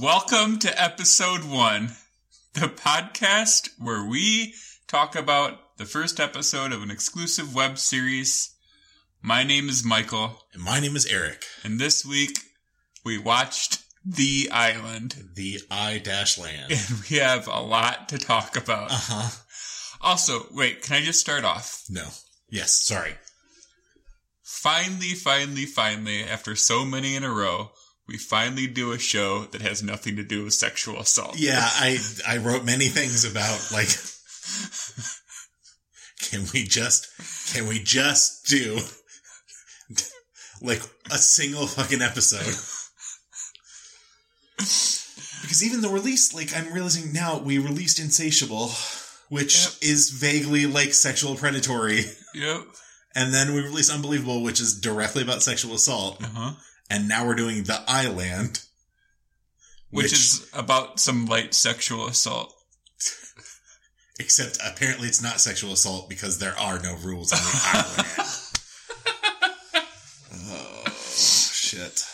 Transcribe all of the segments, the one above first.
Welcome to episode one, the podcast where we talk about the first episode of an exclusive web series. My name is Michael, And my name is Eric, and this week we watched The Island, the I Dash Land. and we have a lot to talk about. Uh huh. Also, wait, can I just start off? No. Yes. Sorry. Finally, finally, finally, after so many in a row, we finally do a show that has nothing to do with sexual assault. Yeah, I I wrote many things about like. Can we just can we just do like a single fucking episode? Because even the release, like I'm realizing now, we released Insatiable, which Yep. is vaguely like sexual predatory, Yep. and then we released Unbelievable, which is directly about sexual assault, Uh huh. and now we're doing The Island, Which, is about some light sexual assault. except apparently it's not sexual assault because there are no rules on the island. oh shit!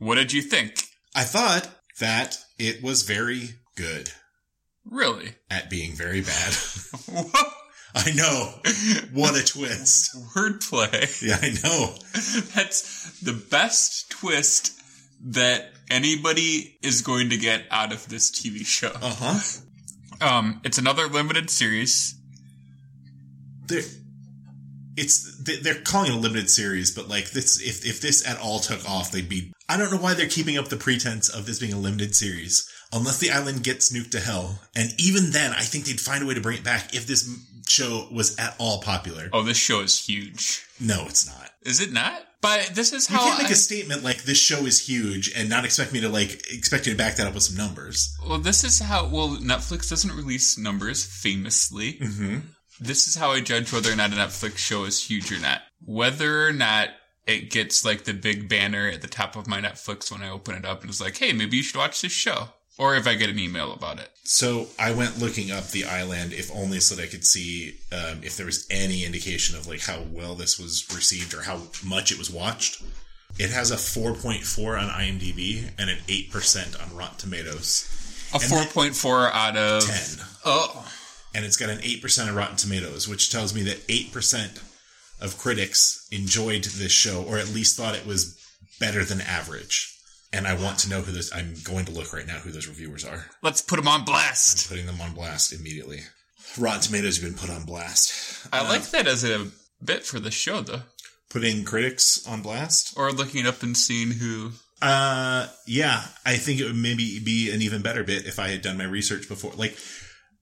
What did you think? I thought that it was very good Really? at being very bad. Whoa. I know. What a twist. Wordplay. Yeah, I know. That's the best twist that anybody is going to get out of this TV show. Uh huh. Um, it's another limited series. They're, it's they- they're calling it a limited series, but like this, if if this at all took off, they'd be. I don't know why they're keeping up the pretense of this being a limited series, unless the island gets nuked to hell, and even then, I think they'd find a way to bring it back if this show was at all popular. Oh, this show is huge. No, it's not. Is it not? But this is how You can't make I- a statement like this show is huge and not expect me to like expect you to back that up with some numbers. well, this is how well Netflix doesn't release numbers famously. Mm-hmm. This is how I judge whether or not a Netflix show is huge or not. Whether or not it gets like the big banner at the top of my Netflix when I open it up and it's like, hey, maybe you should watch this show. Or if I get an email about it. So I went looking up the island, if only so that I could see um, if there was any indication of like how well this was received or how much it was watched. It has a 4.4 on IMDb and an 8% on Rotten Tomatoes. A 4.4 out of 10. Oh. And it's got an 8% of Rotten Tomatoes, which tells me that 8% of critics enjoyed this show or at least thought it was better than average. And I want to know who this, I'm going to look right now who those reviewers are. Let's put them on blast. putting them on blast immediately. Rotten Tomatoes have been put on blast. I like that as a bit for the show though. Putting critics on blast? Or looking up and seeing who Uh, yeah, I think it would maybe be an even better bit if I had done my research before. Like,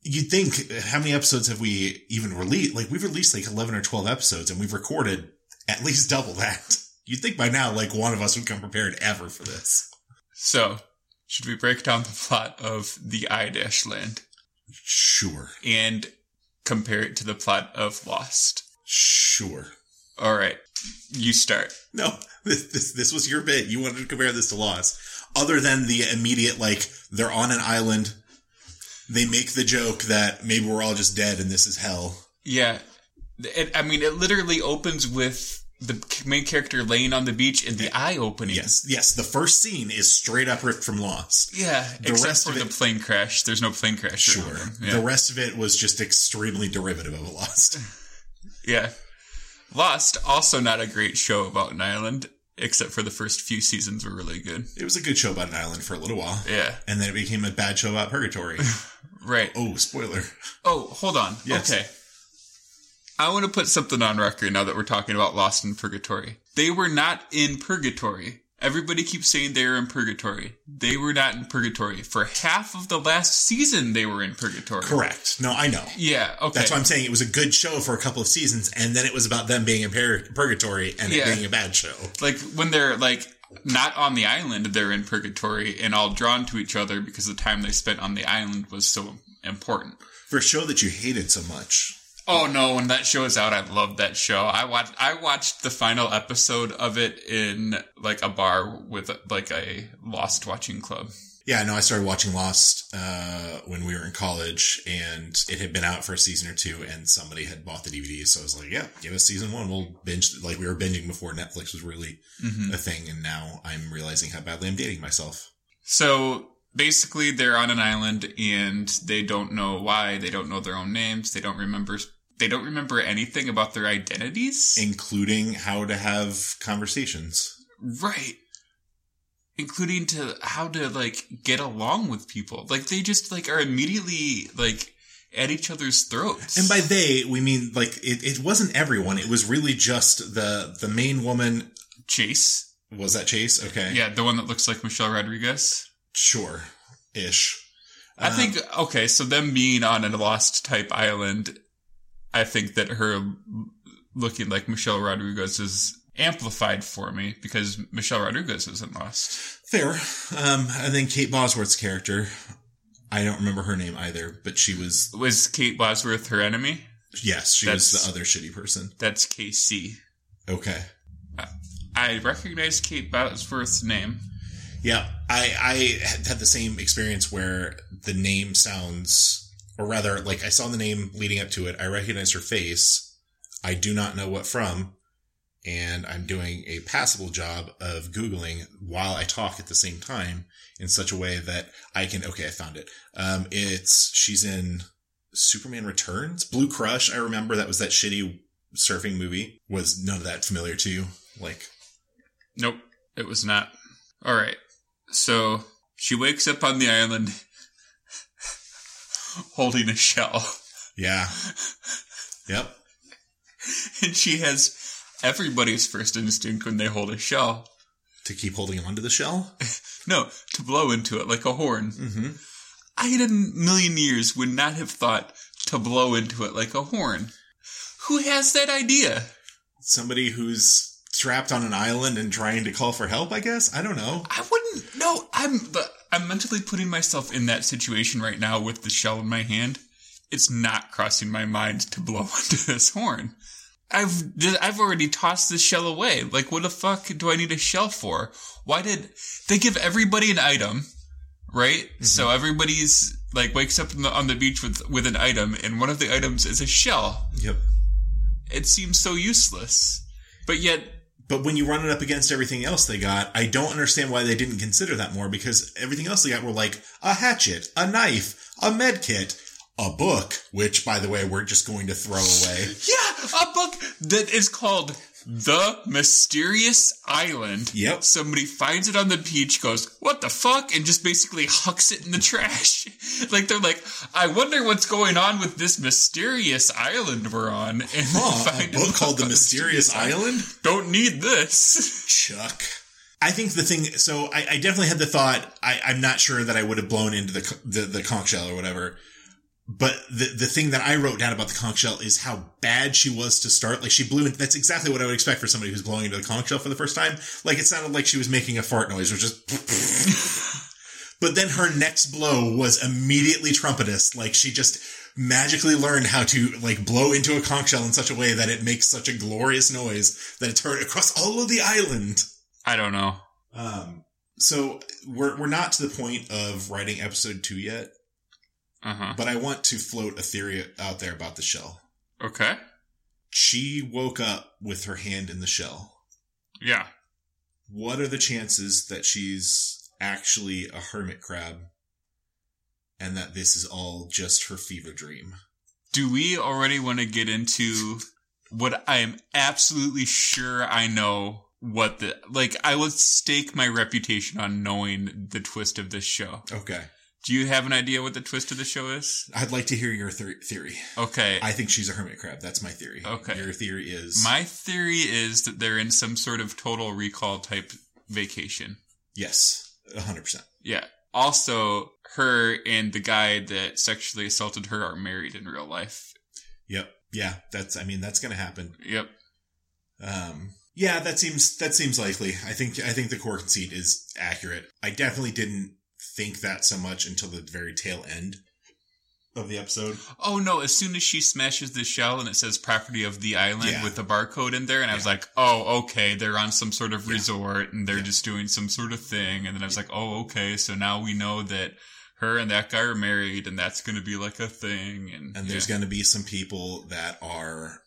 you'd think, how many episodes have we even released? Like, we've released like 11 or 12 episodes and we've recorded at least double that. You'd think by now, like, one of us would come prepared ever for this. So, should we break down the plot of The I Dash Land Sure. and compare it to the plot of Lost? Sure. All right, you start. No, this, this this was your bit. You wanted to compare this to Lost. Other than the immediate, like they're on an island, they make the joke that maybe we're all just dead and this is hell. Yeah, it, I mean, it literally opens with the main character laying on the beach and the eye opening. Yes, yes. The first scene is straight up ripped from Lost. Yeah, except rest for of the plane crash. There's no plane crash. Sure. Yeah. The rest of it was just extremely derivative of Lost. yeah. Lost, also not a great show about an island, except for the first few seasons were really good. It was a good show about an island for a little while, Yeah, and then it became a bad show about purgatory. right. oh, spoiler. Oh, hold on. Yes. Okay. I want to put something on record now that we're talking about Lost in Purgatory. They were not in Purgatory. Everybody keeps saying they were in Purgatory. They were not in Purgatory. For half of the last season, they were in Purgatory. Correct. No, I know. Yeah, okay. That's why I'm saying it was a good show for a couple of seasons, and then it was about them being in pur- purgatory and Yeah. it being a bad show. like when they're like not on the island, they're in Purgatory and all drawn to each other because the time they spent on the island was so important. For a show that you hated so much. Oh no! When that show is out, I love that show. I watched I watched the final episode of it in like a bar with like a Lost watching club. Yeah, no, I started watching Lost uh, when we were in college, and it had been out for a season or two, and somebody had bought the DVD, so I was like, "Yeah, give us season one. We'll binge." Like we were binging before Netflix was really Mm-hmm. a thing, and now I'm realizing how badly I'm dating myself. So basically, they're on an island and they don't know why. They don't know their own names. They don't remember. They don't remember anything about their identities. including how to have conversations. Right. Including to how to like get along with people. Like they just like are immediately like at each other's throats. And by they, we mean like it, it wasn't everyone. It was really just the the main woman. Chase. Was that Chase? Okay, Yeah, the one that looks like Michelle Rodriguez. sure, ish. I Uh, think okay, so them being on a lost type island, I think that her looking like Michelle Rodriguez is amplified for me because Michelle Rodriguez isn't lost. fair. Um, and then Kate Bosworth's character, I don't remember her name either, but she was Was Kate Bosworth her enemy? yes, she That's- was the other shitty person. That's KC. Okay, I recognize Kate Bosworth's name. yeah, I I had the same experience where the name sounds, or rather, like I saw the name leading up to it. I recognize her face. I do not know what from, and I'm doing a passable job of Googling while I talk at the same time in such a way that I can, okay, I found it. Um, it's, she's in Superman Returns, Blue Crush. I remember that was that shitty surfing movie. Was none of that familiar to you? Like, Nope, it was not. All right. So she wakes up on the island holding a shell. yeah. Yep. And she has everybody's first instinct when they hold a shell. To keep holding onto the shell? No, to blow into it like a horn. Mm-hmm. I in a million years would not have thought to blow into it like a horn. Who has that idea? Somebody who's trapped on an island and trying to call for help, I guess? I don't know. I wouldn't. No, I'm. But I'm mentally putting myself in that situation right now with the shell in my hand. It's not crossing my mind to blow into this horn. I've I've already tossed this shell away. Like, what the fuck do I need a shell for? Why did they give everybody an item? Right. Mm-hmm. So everybody's like wakes up the, on the beach with with an item, and one of the items is a shell. Yep. It seems so useless, but yet But when you run it up against everything else they got, I don't understand why they didn't consider that more because everything else they got were like a hatchet, a knife, a med kit, a book, which by the way, we're just going to throw away. Yeah, a book that is called The Mysterious Island. Yep. Somebody finds it on the beach, goes, what the fuck? And just basically hucks it in the trash. like, they're like, I wonder what's going on with this mysterious island we're on. And Huh, a find book called The Mysterious Island? Don't need this. Chuck. I think the thing, so I, I definitely had the thought, I, I'm not sure that I would have blown into the, the, the conch shell or whatever. But the, the thing that I wrote down about the conch shell is how bad she was to start. Like she blew in, that's exactly what I would expect for somebody who's blowing into the conch shell for the first time. Like it sounded like she was making a fart noise, which just, but then her next blow was immediately trumpetous. Like she just magically learned how to like blow into a conch shell in such a way that it makes such a glorious noise that it's heard across all of the island. I don't know. Um, so we're we're not to the point of writing episode two yet, Uh huh. but I want to float a theory out there about the shell. Okay. She woke up with her hand in the shell. Yeah. What are the chances that she's actually a hermit crab and that this is all just her fever dream? Do we already want to get into what I am absolutely sure I know what the like I would stake my reputation on knowing the twist of this show. Okay. Do you have an idea what the twist of the show is? I'd like to hear your ther- theory. Okay. I think she's a hermit crab. That's my theory. Okay. Your theory is my theory is that they're in some sort of total recall type vacation. yes, hundred percent. Yeah. Also, her and the guy that sexually assaulted her are married in real life. Yep. Yeah, that's. I mean, that's going to happen. Yep. Um, yeah, that seems that seems likely. I think I think the core conceit is accurate. I definitely didn't think that so much until the very tail end of the episode. Oh no! As soon as she smashes the shell and it says "property of the island" Yeah. with the barcode in there, and I was like, "Oh, okay, they're on some sort of Yeah. resort and they're Yeah. just doing some sort of thing." And then I was like, "Oh, okay, so now we know that her and that guy are married, and that's going to be like a thing." And, And there's yeah. going to be some people that are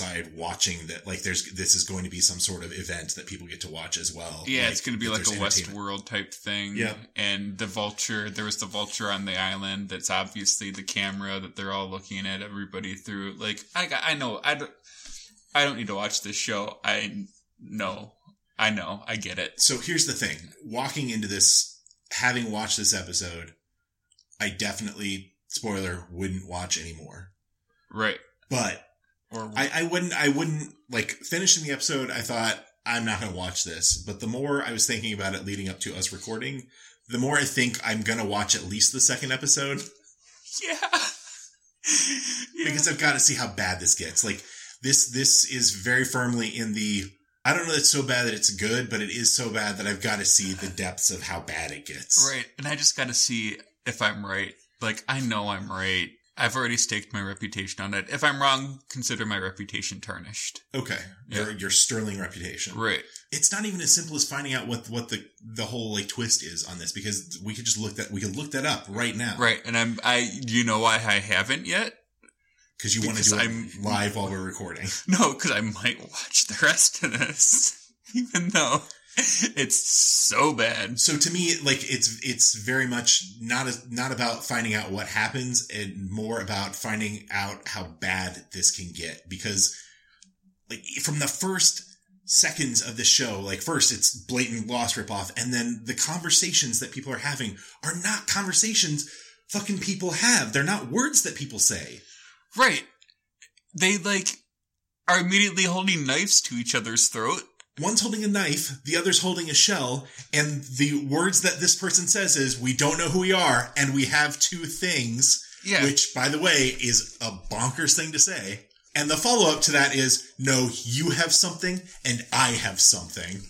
outside watching that. Like, there's this is going to be some sort of event that people get to watch as well. Yeah, it's going to be like a. Westworld type thing. Yeah. And the vulture, there was the vulture on the island. That's obviously the camera that they're all looking at everybody through. Like, I, got- I know, I don't, I don't need to watch this show. I know, I know, I get it. So here's the thing: walking into this, having watched this episode, I definitely spoiler wouldn't watch anymore. Right. But Or I, I wouldn't. I wouldn't like finishing the episode. I thought I'm not going to watch this. But the more I was thinking about it leading up to us recording, the more I think I'm going to watch at least the second episode yeah. yeah. because I've got to see how bad this gets. Like this, this is very firmly in the. I don't know it's so bad that it's good, but it is so bad that I've got to see the depths of how bad it gets. right. And I just got to see if I'm right. Like, I know I'm right. I've already staked my reputation on it. If I'm wrong, consider my reputation tarnished. Okay, your your sterling reputation. Right. It's not even as simple as finding out what what the the whole like twist is on this because we could just look that we could look that up right now. Right. And I'm, I, you know why I haven't yet? because you want to do it I'm- live while we're recording. No, because I might watch the rest of this, even though it's so bad. So to me, like it's it's very much not a, not about finding out what happens, and more about finding out how bad this can get. Because like from the first seconds of the show, like first it's blatant lost ripoff, and then the conversations that people are having are not conversations fucking people have. They're not words that people say. Right. They like are immediately holding knives to each other's throat. One's holding a knife, the other's holding a shell, and the words that this person says is, we don't know who we are, and we have two things, Yeah. which, by the way, is a bonkers thing to say. And the follow up to that is, no, you have something, and I have something.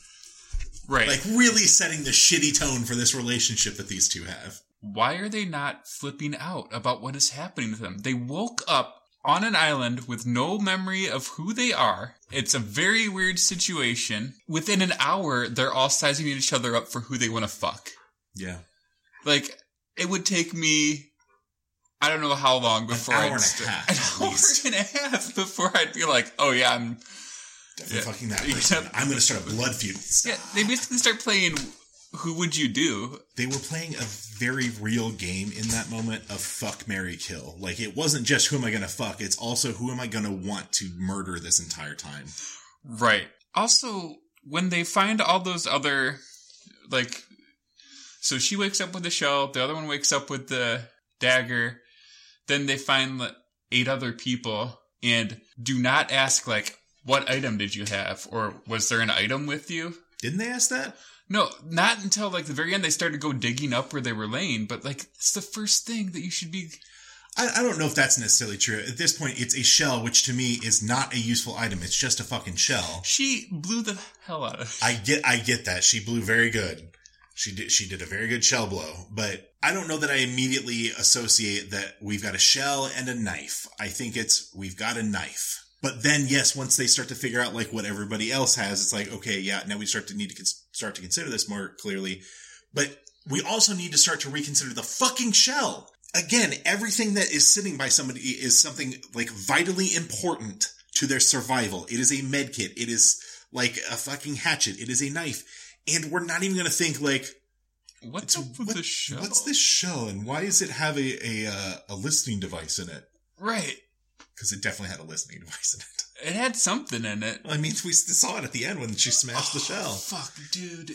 right. Like, really setting the shitty tone for this relationship that these two have. why are they not flipping out about what is happening to them? They woke up on an island with no memory of who they are. It's a very weird situation. Within an hour, they're all sizing each other up for who they want to fuck. Yeah. Like, it would take me, I don't know how long before hour I'd and a st- half, an hour least. and a half before I'd be like, oh yeah, I'm, Definitely Yeah. fucking that Yeah. I'm going to start a blood feud. yeah, they basically start playing who would you do? they were playing a very real game in that moment of fuck Mary kill. Like it wasn't just who am I gonna fuck, it's also who am I gonna want to murder this entire time. Right. Also, when they find all those other, like, so she wakes up with the shell, the other one wakes up with the dagger, then they find eight other people and do not ask, like, what item did you have? Or was there an item with you? Didn't they ask that? No, not until like the very end they started to go digging up where they were laying, but like it's the first thing that you should be I, I don't know if that's necessarily true. At this point, it's a shell, which to me is not a useful item. It's just a fucking shell. She blew the hell out of it. I get, I get that. She blew very good. She did, she did a very good shell blow, but I don't know that I immediately associate that we've got a shell and a knife. I think it's, we've got a knife. But then, yes, once they start to figure out like what everybody else has, it's like, okay, yeah, now we start to need to cons- start to consider this more clearly. But we also need to start to reconsider the fucking shell. Again, everything that is sitting by somebody is something like vitally important to their survival. It is a med kit. It is like a fucking hatchet. It is a knife. And we're not even going to think like, What's up with what- the show? what's this shell and why does it have a, a, uh, a listening device in it? Right. Because it definitely had a listening device in it. It had something in it. I mean, we saw it at the end when she smashed the oh, shell. Fuck, dude.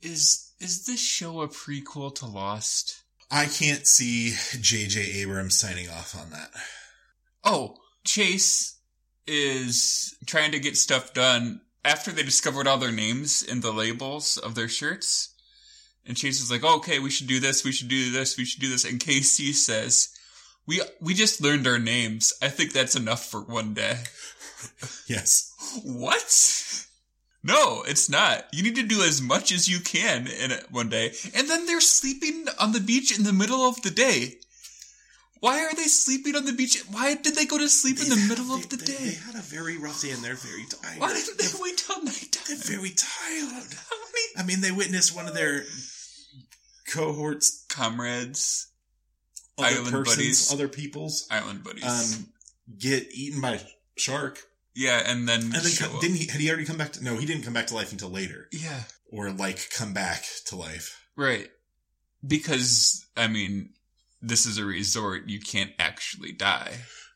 Is is this show a prequel to Lost? I can't see J.J. Abrams signing off on that. Oh, Chase is trying to get stuff done after they discovered all their names in the labels of their shirts. And Chase is like, oh, "Okay, we should do this. We should do this. We should do this." And KC says, "We we just learned our names. I think that's enough for one day." Yes. What? No, it's not. You need to do as much as you can in it one day. And then they're sleeping on the beach in the middle of the day. Why are they sleeping on the beach? Why did they go to sleep in the They've- middle they- of the they- day? They had a very rough day and they're very tired. Why didn't they wait till They're very tired. How many I mean, they witnessed one of their cohorts, comrades, other Island persons, buddies. other peoples, island buddies? um, get eaten by a shark. yeah, and then And then co- didn't he? Had he already come back to? No, he didn't come back to life until later, yeah, or like come back to life. right. Because I mean, this is a resort. You can't actually die.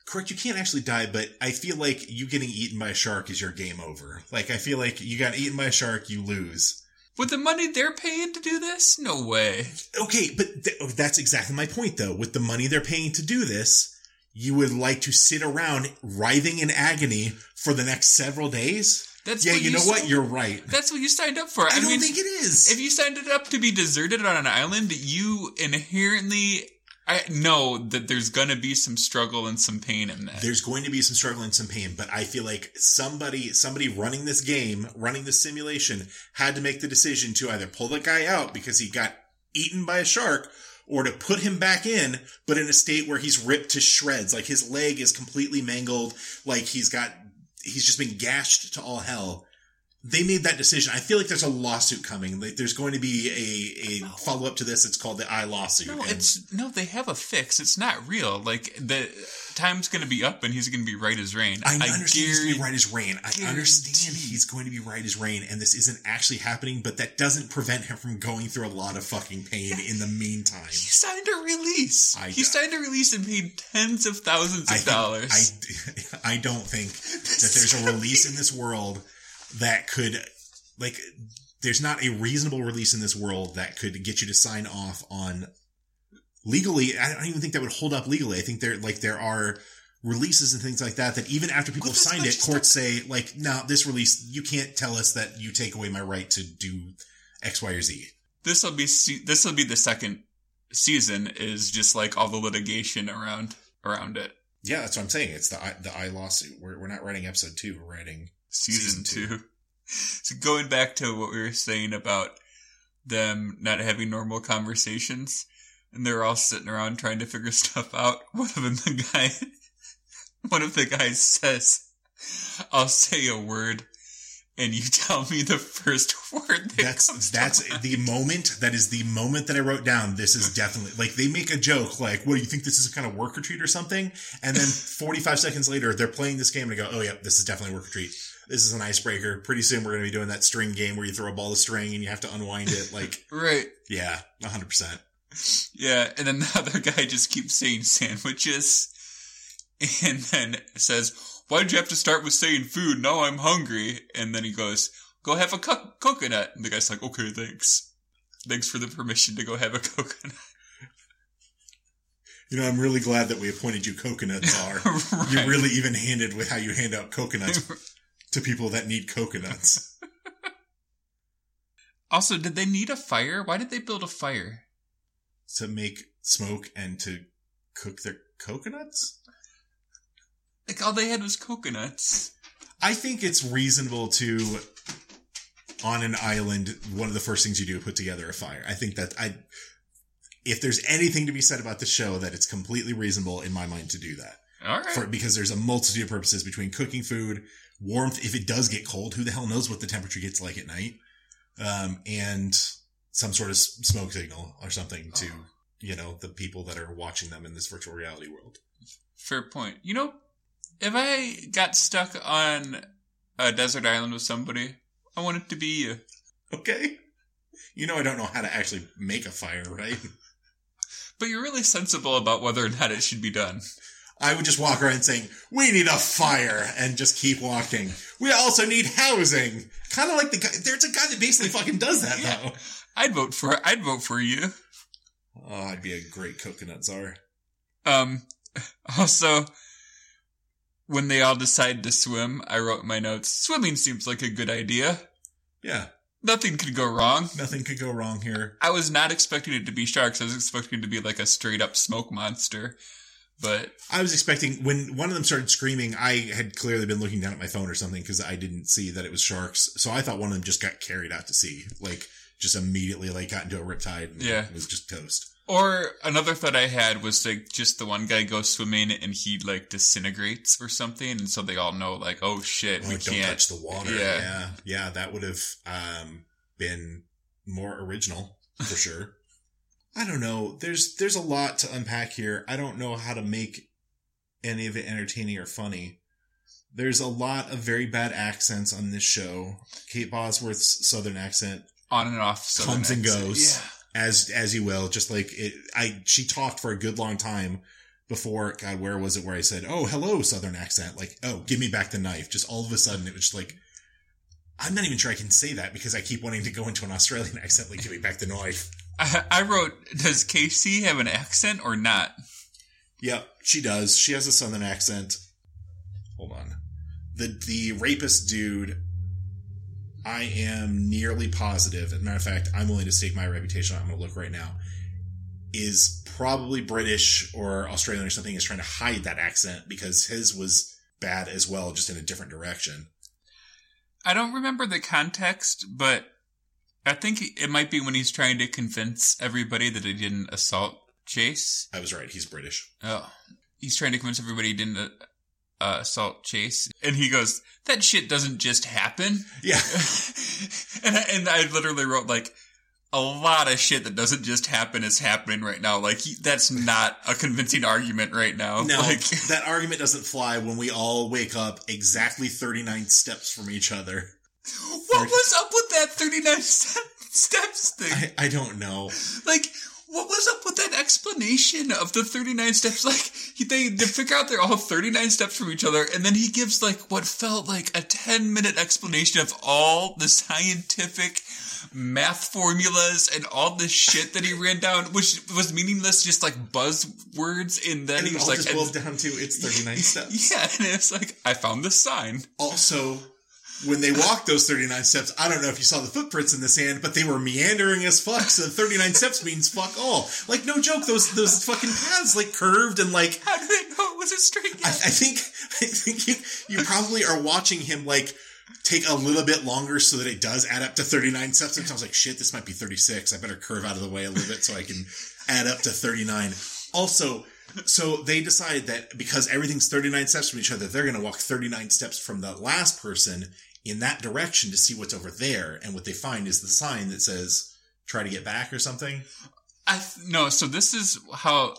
Correct. You can't actually die, but I feel like you getting eaten by a shark is your game over. Like I feel like you got eaten by a shark, you lose. With the money they're paying to do this, no way. Okay, but th- oh, that's exactly my point, though. With the money they're paying to do this, you would like to sit around writhing in agony for the next several days. That's yeah, what you know what? You're right. That's what you signed up for. I, I, don't mean, think it is. if you signed it up to be deserted on an island, you inherently I know that there's gonna be some struggle and some pain in that. There's going to be some struggle and some pain, but I feel like somebody, somebody running this game, running this simulation, had to make the decision to either pull the guy out because he got eaten by a shark, or to put him back in, but in a state where he's ripped to shreds, like his leg is completely mangled, like he's got, he's just been gashed to all hell. They made that decision. I feel like there's a lawsuit coming. Like there's going to be a, a follow up to this. It's called the I lawsuit. no, And- it's no. They have a fix. It's not real. Like the time's gonna be up, and he's gonna be right as rain. I understand he's going to be right as rain. I understand he's going to be right as rain, and this isn't actually happening, but that doesn't prevent him from going through a lot of fucking pain in the meantime. He signed a release. I- he signed a release and paid tens of thousands of I, think- dollars. I, I don't think that there's a release in this world that could, like, there's not a reasonable release in this world that could get you to sign off on legally. I don't even think that would hold up legally. I think there, like, there are releases and things like that that even after people Well, have signed it, courts say, like, no, this release, you can't tell us that you take away my right to do X, Y, or Z. this will be this will be the second season. Is just like all the litigation around around it. Yeah, that's what I'm saying. It's the I, the I lawsuit. We're, we're not writing episode two. We're writing season, Season two. So going back to what we were saying about them not having normal conversations, and they're all sitting around trying to figure stuff out. One of them, the guy, one of the guys says, "I'll say a word." And you tell me the first word that that's that's the moment that is the moment that I wrote down. This is definitely like they make a joke like, "What do you think this is a kind of work retreat or something?" And then 45 seconds later, they're playing this game and I go, "Oh yeah, this is definitely work retreat. This is an icebreaker. Pretty soon we're going to be doing that string game where you throw a ball of string and you have to unwind it. Like, right. yeah, 100. percent Yeah, and then the other guy just keeps saying sandwiches, and then says, Why did you have to start with saying food? Now I'm hungry." And then he goes, "Go have a co- coconut." And the guy's like, "Okay, thanks. Thanks for the permission to go have a coconut." You know, I'm really glad that we appointed you coconut czar. right. You're really even handed with how you hand out coconuts to people that need coconuts. also, did they need a fire? Why did they build a fire? to make smoke and to cook their coconuts? Like all they had was coconuts. I think it's reasonable to, on an island, one of the first things you do is put together a fire. I think that I, if there's anything to be said about the show, that it's completely reasonable in my mind to do that. All right. For, because there's a multitude of purposes between cooking food, warmth. If it does get cold, who the hell knows what the temperature gets like at night? Um, and some sort of smoke signal or something to, you know, the people that are watching them in this virtual reality world. Fair point. You know, if I got stuck on a desert island with somebody, I want it to be you. Okay. You know, I don't know how to actually make a fire, right? But you're really sensible about whether or not it should be done. I would just walk around saying, we need a fire and just keep walking. We also need housing. Kind of like the guy, there's a guy that basically fucking does that Yeah. though. I'd vote for I'd vote for you. Oh, I'd be a great coconut czar. Um also when they all decide to swim, I wrote in my notes, swimming seems like a good idea. Yeah. Nothing could go wrong. Nothing could go wrong here. I was not expecting it to be sharks. I was expecting it to be like a straight up smoke monster. But I was expecting when one of them started screaming, I had clearly been looking down at my phone or something because I didn't see that it was sharks. So I thought one of them just got carried out to sea. Like, just immediately like got into a riptide and Yeah. was just toast. Or another thought I had was like just the one guy goes swimming and he like disintegrates or something, and so they all know like, oh shit, Oh, we don't can't. touch the water. Yeah. Yeah. Yeah. That would have um, been more original for sure. I don't know. There's there's a lot to unpack here. I don't know how to make any of it entertaining or funny. There's a lot of very bad accents on this show. Kate Bosworth's southern accent On and off Southern Comes and accent. goes. Yeah. as as you will, just like it I she talked for a good long time before God, where was it where I said, Oh, hello, southern accent, like, oh, give me back the knife. Just all of a sudden it was just like I'm not even sure I can say that because I keep wanting to go into an Australian accent, like give me back the knife. I, I wrote, does KC have an accent or not? Yep, she does. She has a southern accent. Hold on. The the rapist dude, I am nearly positive. As a matter of fact, I'm willing to stake my reputation. I'm gonna look right now. Is probably British or Australian or something. Is trying to hide that accent because his was bad as well, just in a different direction. I don't remember the context, but I think it might be when he's trying to convince everybody that he didn't assault Chase. I was right. He's British. Oh, he's trying to convince everybody he didn't uh, uh, assault Chase, and he goes, "That shit doesn't just happen." Yeah. and I, and I literally wrote like a lot of shit that doesn't just happen is happening right now. Like he, that's not a convincing argument right now. No, like that argument doesn't fly when we all wake up exactly 39 steps from each other. What was up with that thirty nine steps thing? I, I don't know. Like, what was up with that explanation of the 39 steps? Like, they, they figure out they're all 39 steps from each other, and then he gives, like, what felt like a 10 minute explanation of all the scientific math formulas and all the shit that he ran down, which was meaningless, just like buzzwords, and then And he was all like, just boils down to it's 39 steps. yeah, and it's like, I found the sign. Also, when they walked those 39 steps, I don't know if you saw the footprints in the sand, but they were meandering as fuck. So 39 steps means fuck all. Like no joke, those those fucking paths like curved and like How did they know it was a straight I, I think I think you you probably are watching him like take a little bit longer so that it does add up to 39 steps. And I was like, shit, this might be 36. I better curve out of the way a little bit so I can add up to 39. Also, so they decide that because everything's 39 steps from each other, they're going to walk 39 steps from the last person in that direction to see what's over there. And what they find is the sign that says, try to get back or something. I th- no, so this is how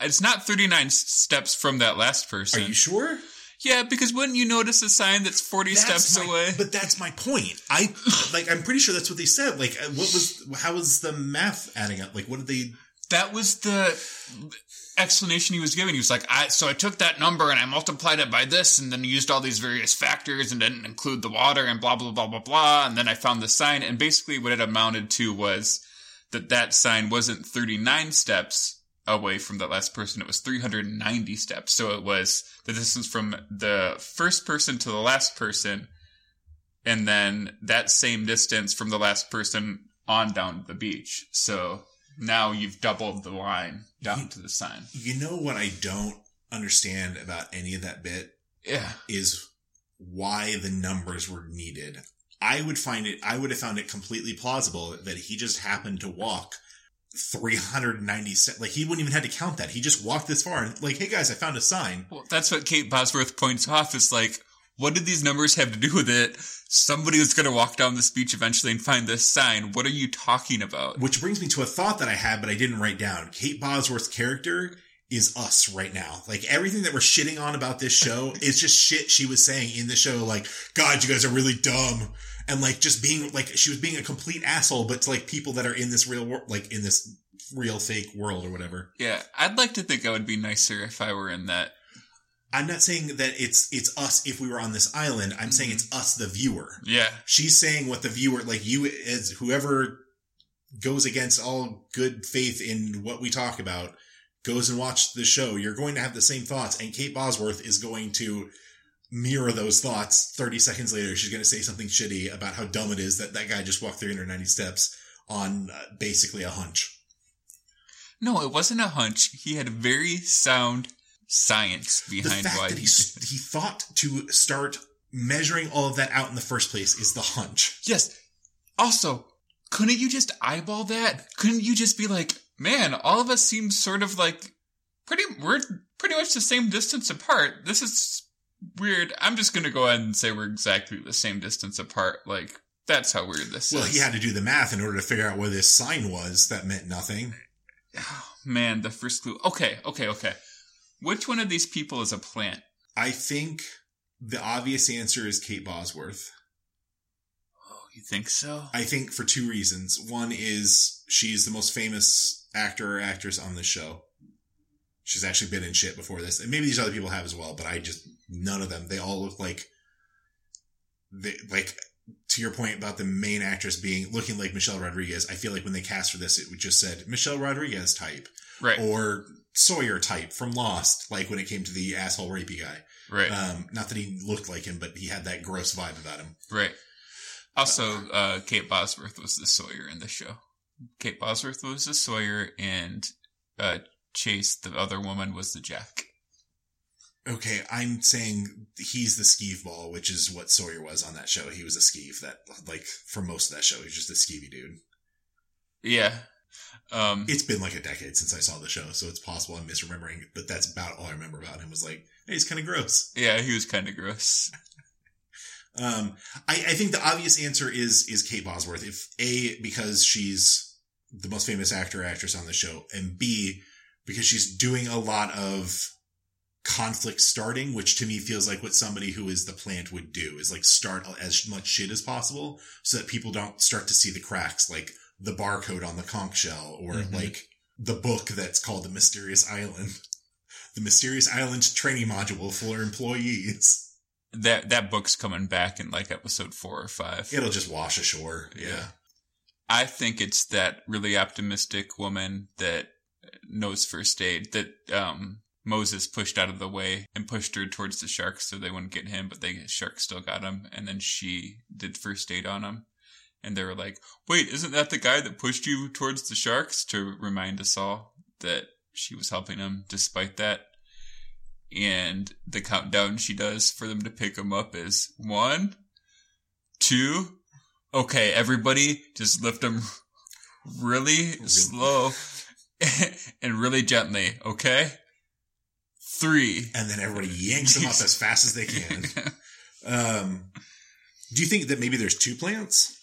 it's not 39 steps from that last person. Are you sure? yeah, because wouldn't you notice a sign that's 40 That's steps my- away? But that's my point. I like. I'm pretty sure that's what they said. Like, uh, what was? How was the math adding up? Like, what did they? That was the explanation he was giving. He was like, I, so I took that number and I multiplied it by this and then used all these various factors and didn't include the water and blah, blah, blah, blah, blah. And then I found the sign. And basically what it amounted to was that that sign wasn't 39 steps away from that last person. It was 390 steps. So it was the distance from the first person to the last person. And then that same distance from the last person on down to the beach. So now you've doubled the line down to the sign. You know what I don't understand about any of that bit Yeah. is why the numbers were needed. I would find it. I would have found it completely plausible that he just happened to walk 390 steps. Like he wouldn't even have to count that. He just walked this far and like, hey guys, I found a sign. Well, that's what Kate Bosworth points off is like, what did these numbers have to do with it? Somebody was going to walk down this beach eventually and find this sign. What are you talking about? Which brings me to a thought that I had, but I didn't write down. Kate Bosworth's character is us right now. Like everything that we're shitting on about this show is just shit she was saying in the show. Like, God, you guys are really dumb. And like just being like, she was being a complete asshole, but to like people that are in this real world, like in this real fake world or whatever. Yeah. I'd like to think I would be nicer if I were in that. I'm not saying that it's, it's us if we were on this island. I'm saying it's us, the viewer. Yeah. she's saying what the viewer like you as whoever goes against all good faith in what we talk about goes and watch the show you're going to have the same thoughts and kate bosworth is going to mirror those thoughts 30 seconds later she's going to say something shitty about how dumb it is that that guy just walked 390 steps on uh, basically a hunch No, it wasn't a hunch. He had very sound science behind why he he, thought to start measuring all of that out in the first place is the hunch Yes. Also, couldn't you just eyeball that? Couldn't you just be like, man, all of us seem sort of like pretty, we're pretty much the same distance apart. This is weird. I'm just going to go ahead and say we're exactly the same distance apart. Like, that's how weird this Well, is. Well, he had to do the math in order to figure out where this sign was that meant nothing. Oh, man, the first clue. Okay, okay, okay. Which one of these people is a plant? I think the obvious answer is Kate Bosworth. Oh, you think so? I think for two reasons. One is she's the most famous actor or actress on the show. She's actually been in shit before this. And maybe these other people have as well, but I just, none of them. They all look like, they, like, to your point about the main actress being, looking like Michelle Rodriguez, I feel like when they cast for this, it just said Michelle Rodriguez type Right, or Sawyer type from Lost, like when it came to the asshole rapey guy. right, Um, not that he looked like him, but he had that gross vibe about him. right. Also, uh, Kate Bosworth was the Sawyer in the show. Kate Bosworth was the Sawyer, and uh, Chase, the other woman, was the Jack. Okay, I'm saying he's the skeeve ball, which is what Sawyer was on that show. He was a skeeve that, like, for most of that show, he was just a skeevy dude. Yeah. Um, It's been like a decade since I saw the show, so it's possible I'm misremembering, but that's about all I remember about him was like, hey, he's kind of gross. yeah, he was kind of gross. Um, I, I think the obvious answer is, is Kate Bosworth. If A, because she's the most famous actor actress on the show, and B, because she's doing a lot of conflict starting, which to me feels like what somebody who is the plant would do is like start as much shit as possible so that people don't start to see the cracks, like the barcode on the conch shell or Mhm. like the book that's called The Mysterious Island. The Mysterious Island training module for employees. That that book's coming back in like episode four or five. It'll just wash ashore. Yeah. yeah. I think it's that really optimistic woman that knows first aid that um, Moses pushed out of the way and pushed her towards the sharks so they wouldn't get him, but the sharks still got him. And then she did first aid on him. And they were like, wait, isn't that the guy that pushed you towards the sharks? To remind us all that she was helping him despite that. And the countdown she does for them to pick him up is one, two, okay, everybody just lift him really slow and really gently, okay? Three. And then everybody yanks them up as fast as they can. Um, do you think that maybe there's two plants?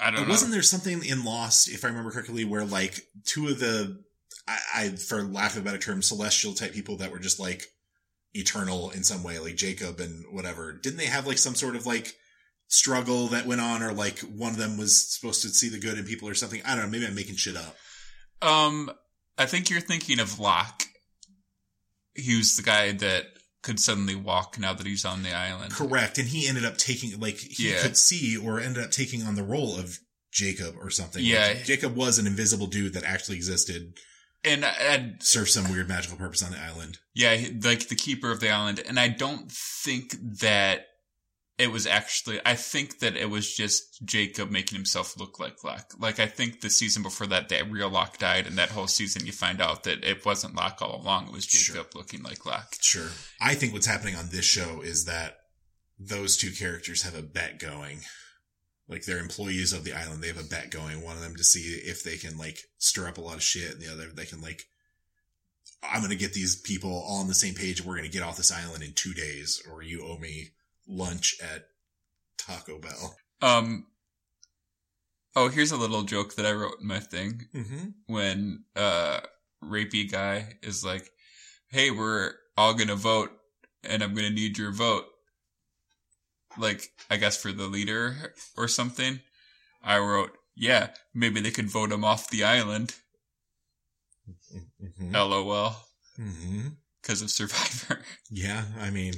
I don't know. wasn't there something in Lost, if I remember correctly, where like two of the, I, I for lack of a better term, celestial type people that were just like eternal in some way, like Jacob and whatever. Didn't they have like some sort of like struggle that went on, or like one of them was supposed to see the good in people or something? I don't know. Maybe I'm making shit up. Um, I think you're thinking of Locke. He was the guy that could suddenly walk now that he's on the island. Correct. And he ended up taking, like, he Yeah. could see or ended up taking on the role of Jacob or something. Yeah. Like, Jacob was an invisible dude that actually existed, And, and served some weird magical purpose on the island. yeah, like the keeper of the island. And I don't think that it was actually, I think that it was just Jacob making himself look like Locke. Like, I think the season before that, that real Locke died. And that whole season, you find out that it wasn't Locke all along. It was Sure. Jacob looking like Locke. Sure. I think what's happening on this show is that those two characters have a bet going. Like they're employees of the island. They have a bet going. One of them to see if they can like stir up a lot of shit and the other they can like I'm gonna get these people all on the same page and we're gonna get off this island in two days or you owe me lunch at Taco Bell. Um, oh, here's a little joke that I wrote in my thing. Mm-hmm. when uh rapey guy is like, "Hey, we're all gonna vote, and I'm gonna need your vote." Like, I guess for the leader or something. I wrote, "Yeah, maybe they could vote him off the island." Mm-hmm. LOL, Mm-hmm. because of Survivor. Yeah, I mean,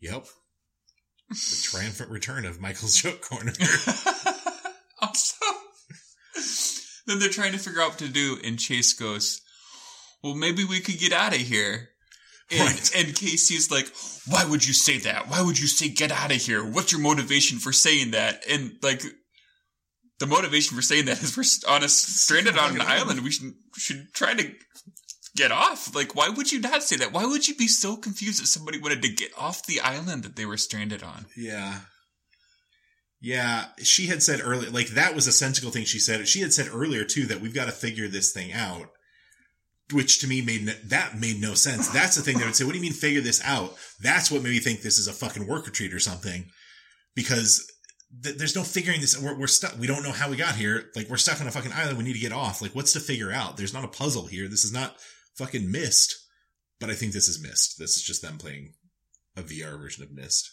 yep. The triumphant return of Michael's joke corner. also, then they're trying to figure out what to do, and Chase goes, "Well, maybe we could get out of here." And, Right. and KC's like, "Why would you say that? Why would you say get out of here? What's your motivation for saying that?" And like, the motivation for saying that is we're on a stranded on an island. We should should try to get off. Like, why would you not say that? Why would you be so confused that somebody wanted to get off the island that they were stranded on? Yeah. Yeah, she had said earlier, like that was a sensible thing she said. She had said earlier too that we've got to figure this thing out, which to me made that made no sense. That's the thing that would say, "What do you mean figure this out?" That's what made me think this is a fucking work retreat or something, because th- there's no figuring this. We're, we're stuck. We don't know how we got here. Like we're stuck on a fucking island. We need to get off. Like what's to figure out? There's not a puzzle here. This is not fucking Myst. But I think this is Myst. This is just them playing a VR version of Myst.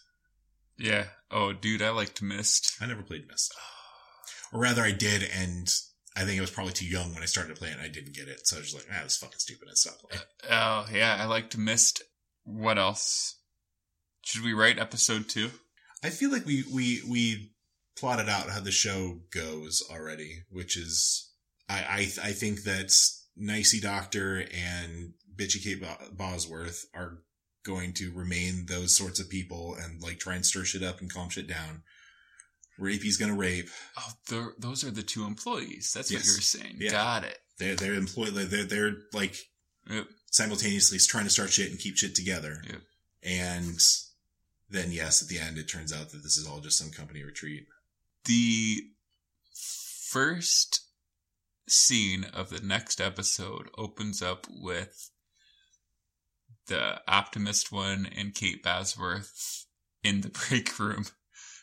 Yeah. Oh, dude, I liked Myst. I never played Myst. Or rather, I did, and I think I was probably too young when I started playing. I didn't get it, so I was just like, ah, this is fucking stupid. I stopped playing. Oh, yeah, I liked Myst. What else? Should we write episode two? I feel like we we we plotted out how the show goes already, which is I I, I think that Nicey Doctor and Bitchy Kate Bosworth are going to remain those sorts of people and like try and stir shit up and calm shit down. Rapey's gonna rape. Oh, those are the two employees. That's yes. what you're saying. Yeah. Got it. They're they're employed. They're they're like yep. simultaneously trying to start shit and keep shit together. Yep. And then yes, at the end it turns out that this is all just some company retreat. The first scene of the next episode opens up with the optimist one and Kate Bosworth in the break room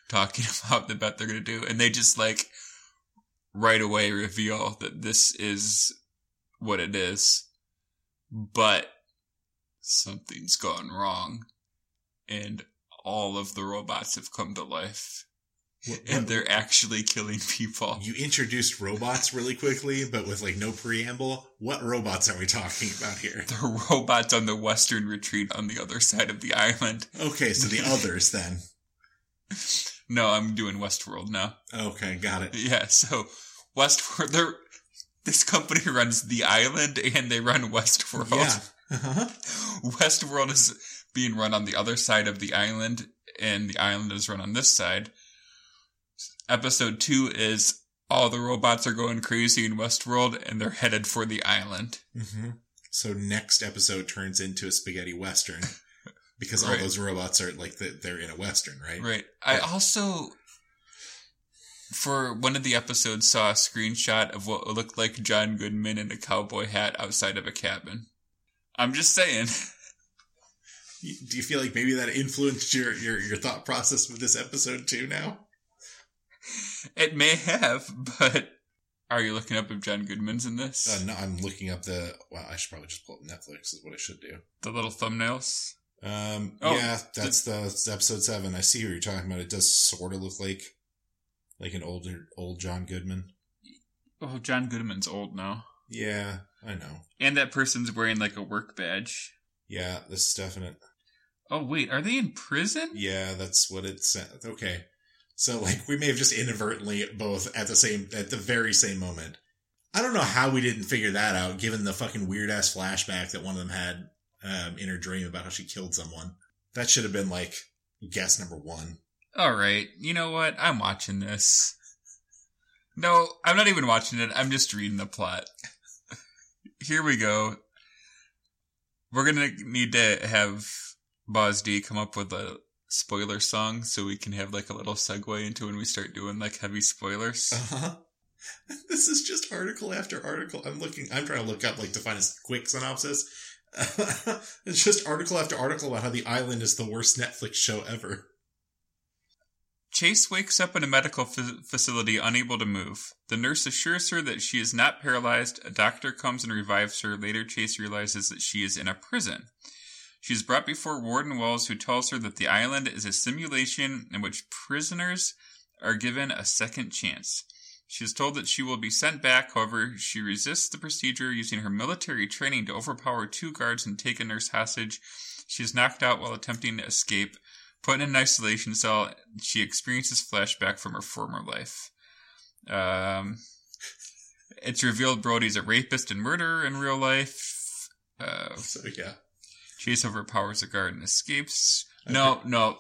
talking about the bet they're going to do. And they just like right away reveal that this is what it is. But something's gone wrong. And all of the robots have come to life. What, and they're actually killing people. You introduced robots really quickly, but with like no preamble. What robots are we talking about here? The robots on the western retreat on the other side of the island. Okay, so the others then. No, I'm doing Westworld now. Okay, got it. Yeah, so Westworld, they're, this company runs the island and they run Westworld. Yeah. Uh-huh. Westworld is being run on the other side of the island, and the island is run on this side episode two is all the robots are going crazy in Westworld and they're headed for the island. Mm-hmm. So next episode turns into a spaghetti western because all those robots are like the, they're in a western, right? Right. I also for one of the episodes saw a screenshot of what looked like John Goodman in a cowboy hat outside of a cabin. I'm just saying. Do you feel like maybe that influenced your, your, your thought process with this episode too now? It may have, but are you looking up if John Goodman's in this? Uh, no, I'm looking up the. Well, I should probably just pull up Netflix. Is what I should do. The little thumbnails. Um. Oh, yeah, that's the, the episode seven. I see what you're talking about. It does sort of look like like an older old John Goodman. Oh, John Goodman's old now. Yeah, I know. And that person's wearing like a work badge. Yeah, this is definite. Oh wait, are they in prison? Yeah, that's what it said. Okay. So like we may have just inadvertently both at the same at the very same moment. I don't know how we didn't figure that out, given the fucking weird ass flashback that one of them had um, in her dream about how she killed someone. That should have been like guess number one. All right, you know what? I'm watching this. No, I'm not even watching it. I'm just reading the plot. Here we go. We're gonna need to have Boz D come up with a spoiler song so we can have like a little segue into when we start doing like heavy spoilers. Uh-huh. This is just article after article. I'm looking, I'm trying to look up like to find a quick synopsis. it's just article after article about how The Island is the worst Netflix show ever. Chase wakes up in a medical f- facility unable to move. The nurse assures her that she is not paralyzed. A doctor comes and revives her. Later, Chase realizes that she is in a prison. She is brought before Warden Wells, who tells her that the island is a simulation in which prisoners are given a second chance. She is told that she will be sent back, however, she resists the procedure, using her military training to overpower two guards and take a nurse hostage. She is knocked out while attempting to escape. Put in an isolation cell, she experiences flashback from her former life. Um, it's revealed Brody's a rapist and murderer in real life. Uh, so, yeah. Chase overpowers a guard and escapes. Okay. No, no,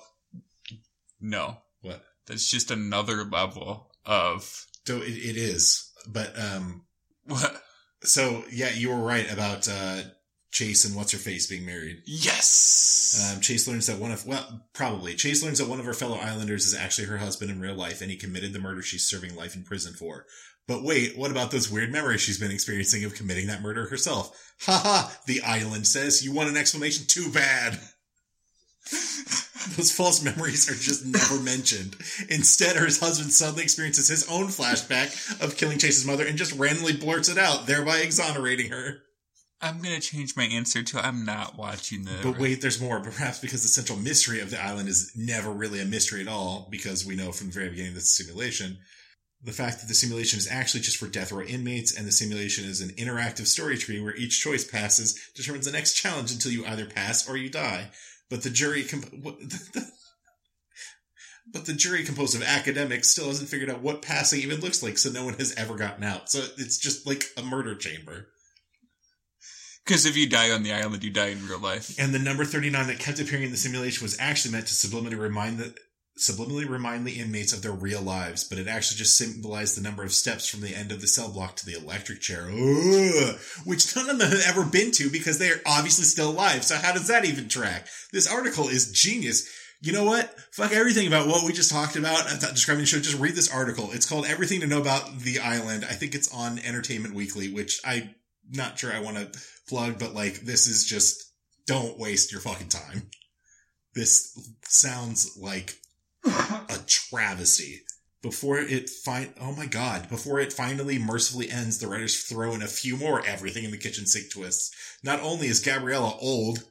no. What? That's just another level of. So it, it is, but um. What? So yeah, you were right about uh Chase and what's her face being married. Yes. Um, Chase learns that one of well, probably Chase learns that one of her fellow islanders is actually her husband in real life, and he committed the murder she's serving life in prison for. But wait, what about those weird memories she's been experiencing of committing that murder herself? Ha ha! The island says you want an explanation. Too bad. Those false memories are just never mentioned. Instead, her husband suddenly experiences his own flashback of killing Chase's mother and just randomly blurts it out, thereby exonerating her. I'm gonna change my answer to I'm not watching the. But wait, there's more. Perhaps because the central mystery of the island is never really a mystery at all, because we know from the very beginning that it's a simulation. The fact that the simulation is actually just for death row inmates, and the simulation is an interactive story tree where each choice passes determines the next challenge until you either pass or you die. But the jury, comp- but the jury composed of academics still hasn't figured out what passing even looks like, so no one has ever gotten out. So it's just like a murder chamber. Because if you die on the island, you die in real life. And the number 39 that kept appearing in the simulation was actually meant to subliminally remind the subliminally remind the inmates of their real lives, but it actually just symbolized the number of steps from the end of the cell block to the electric chair, Ugh, which none of them have ever been to because they are obviously still alive. So how does that even track? This article is genius. You know what? Fuck everything about what we just talked about describing the show. Just read this article. It's called Everything to Know About the Island. I think it's on Entertainment Weekly, which I'm not sure I want to plug, but like, this is just, don't waste your fucking time. This sounds like a travesty. Before it find, oh my god, before it finally mercifully ends, the writers throw in a few more everything in the kitchen sink twists. Not only is Gabriella old,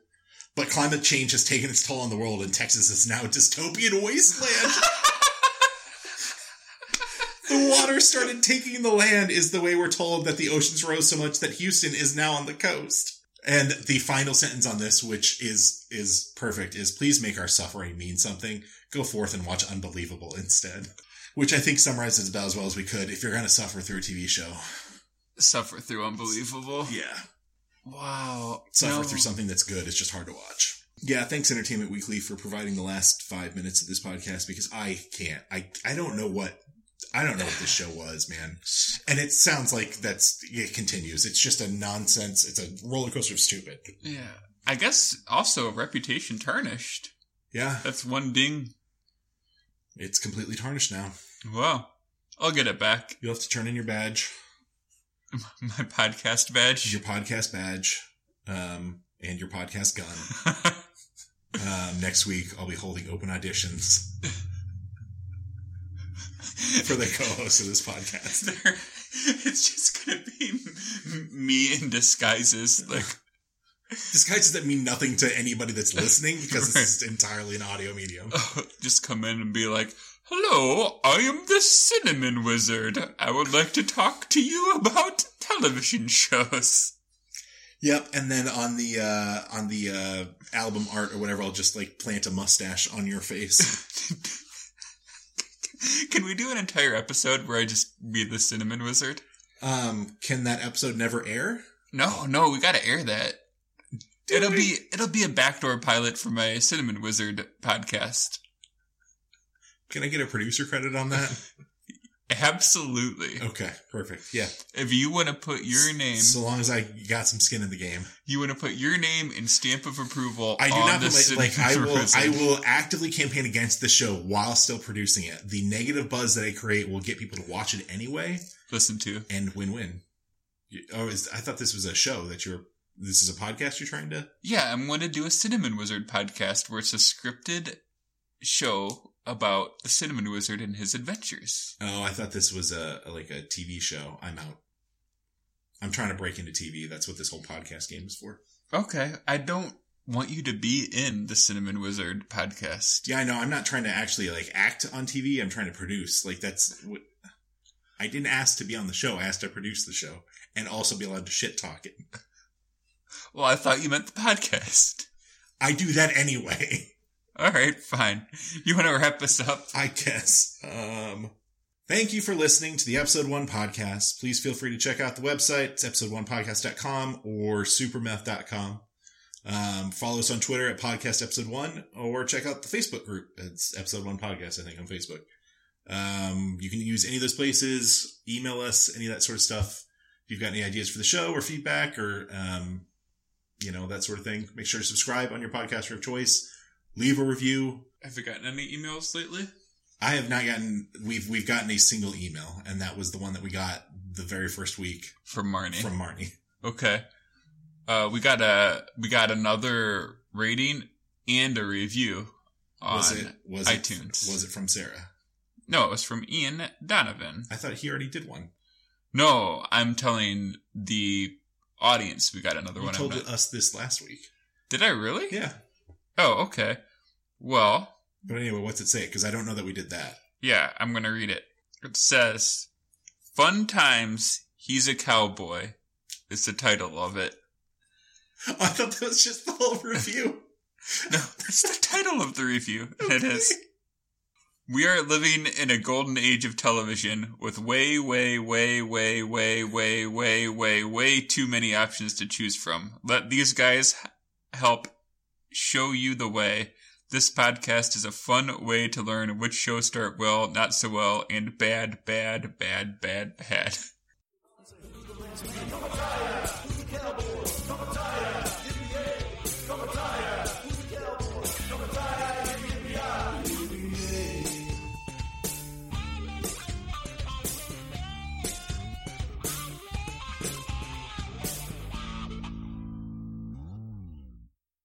but climate change has taken its toll on the world and Texas is now a dystopian wasteland. the water started taking the land is the way we're told that the oceans rose so much that Houston is now on the coast. And the final sentence on this, which is, is perfect, is please make our suffering mean something. Go forth and watch Unbelievable instead. Which I think summarizes about as well as we could. If you're going to suffer through a TV show, Suffer through Unbelievable. yeah, Wow. suffer No. through something that's good. It's just hard to watch. Yeah, thanks Entertainment Weekly for providing the last five minutes of this podcast because I can't. I I don't know what I don't know what this show was, man. And it sounds like that's it continues. It's just a nonsense. It's a roller coaster of stupid. Yeah. I guess also reputation tarnished. Yeah, That's one ding. it's completely tarnished now. Wow. I'll get it back. You'll have to turn in your badge, My podcast badge. your podcast badge, um, and your podcast gun. Um, next week, I'll be holding open auditions for the co-host of this podcast. There- it's just gonna be me in disguises, like Disguises that mean nothing to anybody that's listening because this is entirely an audio medium. just come in and be like, "Hello, I am the Cinnamon Wizard. I would like to talk to you about television shows." Yep, and then on the uh, on the uh, album art or whatever, I'll just like plant a mustache on your face. Can we do an entire episode where I just be the Cinnamon Wizard? Um, can that episode never air? No, no, we gotta air that. it'll we? be it'll be a backdoor pilot for my Cinnamon Wizard podcast. Can I get a producer credit on that? Absolutely. Okay, perfect. Yeah, If you want to put your name, so long as I got some skin in the game. you want to put your name and stamp of approval. I do on not put my, like I will. I will actively campaign against the show while still producing it. The negative buzz that I create will get people to watch it anyway listen to. and win-win. Oh, is, I thought this was a show that you're. This is a podcast you're trying to. Yeah, I'm going to do a Cinnamon Wizard podcast where it's a scripted show about the Cinnamon Wizard and his adventures. Oh, I thought this was a, a- like a TV show. I'm out. I'm trying to break into TV. That's what this whole podcast game is for. Okay, I don't want you to be in the Cinnamon Wizard podcast. Yeah, I know. I'm not trying to actually like act on TV. I'm trying to produce. Like that's what. I didn't ask to be on the show. I asked to produce the show and also be allowed to shit talk it. Well, I thought you meant the podcast. I do that anyway. All right, fine. You want to wrap us up? I guess. Um, thank you for listening to the episode one podcast. Please feel free to check out the website. It's episode1podcast.com or supermeth.com. Um, follow us on Twitter at podcast episode one or check out the Facebook group. It's episode one podcast, I think, on Facebook. Um, you can use any of those places, email us, any of that sort of stuff. If you've got any ideas for the show or feedback or, um, you know, that sort of thing. Make sure to subscribe on your podcaster of choice. Leave a review. Have you gotten any emails lately? I have not gotten we've we've gotten a single email, and that was the one that we got the very first week From Marnie. from Marnie. okay. Uh, we got a we got another rating and a review on Was it was iTunes. It, was it from Sarah? No, it was from Ian Donovan. I thought he already did one. No, I'm telling the audience we got another You one. Told us this last week. Did I really? Yeah, Oh, okay. Well, but anyway, what's it say? Because I don't know that we did that. yeah, I'm gonna read it. It says, "Fun times. He's a cowboy." Is the title of it. I thought that was just the whole review. No, that's the title of the review. And it is. We are living in a golden age of television with way, way, way, way, way, way, way, way, way too many options to choose from. Let these guys help show you the way. This podcast is a fun way to learn which shows start well, not so well, and bad, bad, bad, bad, bad.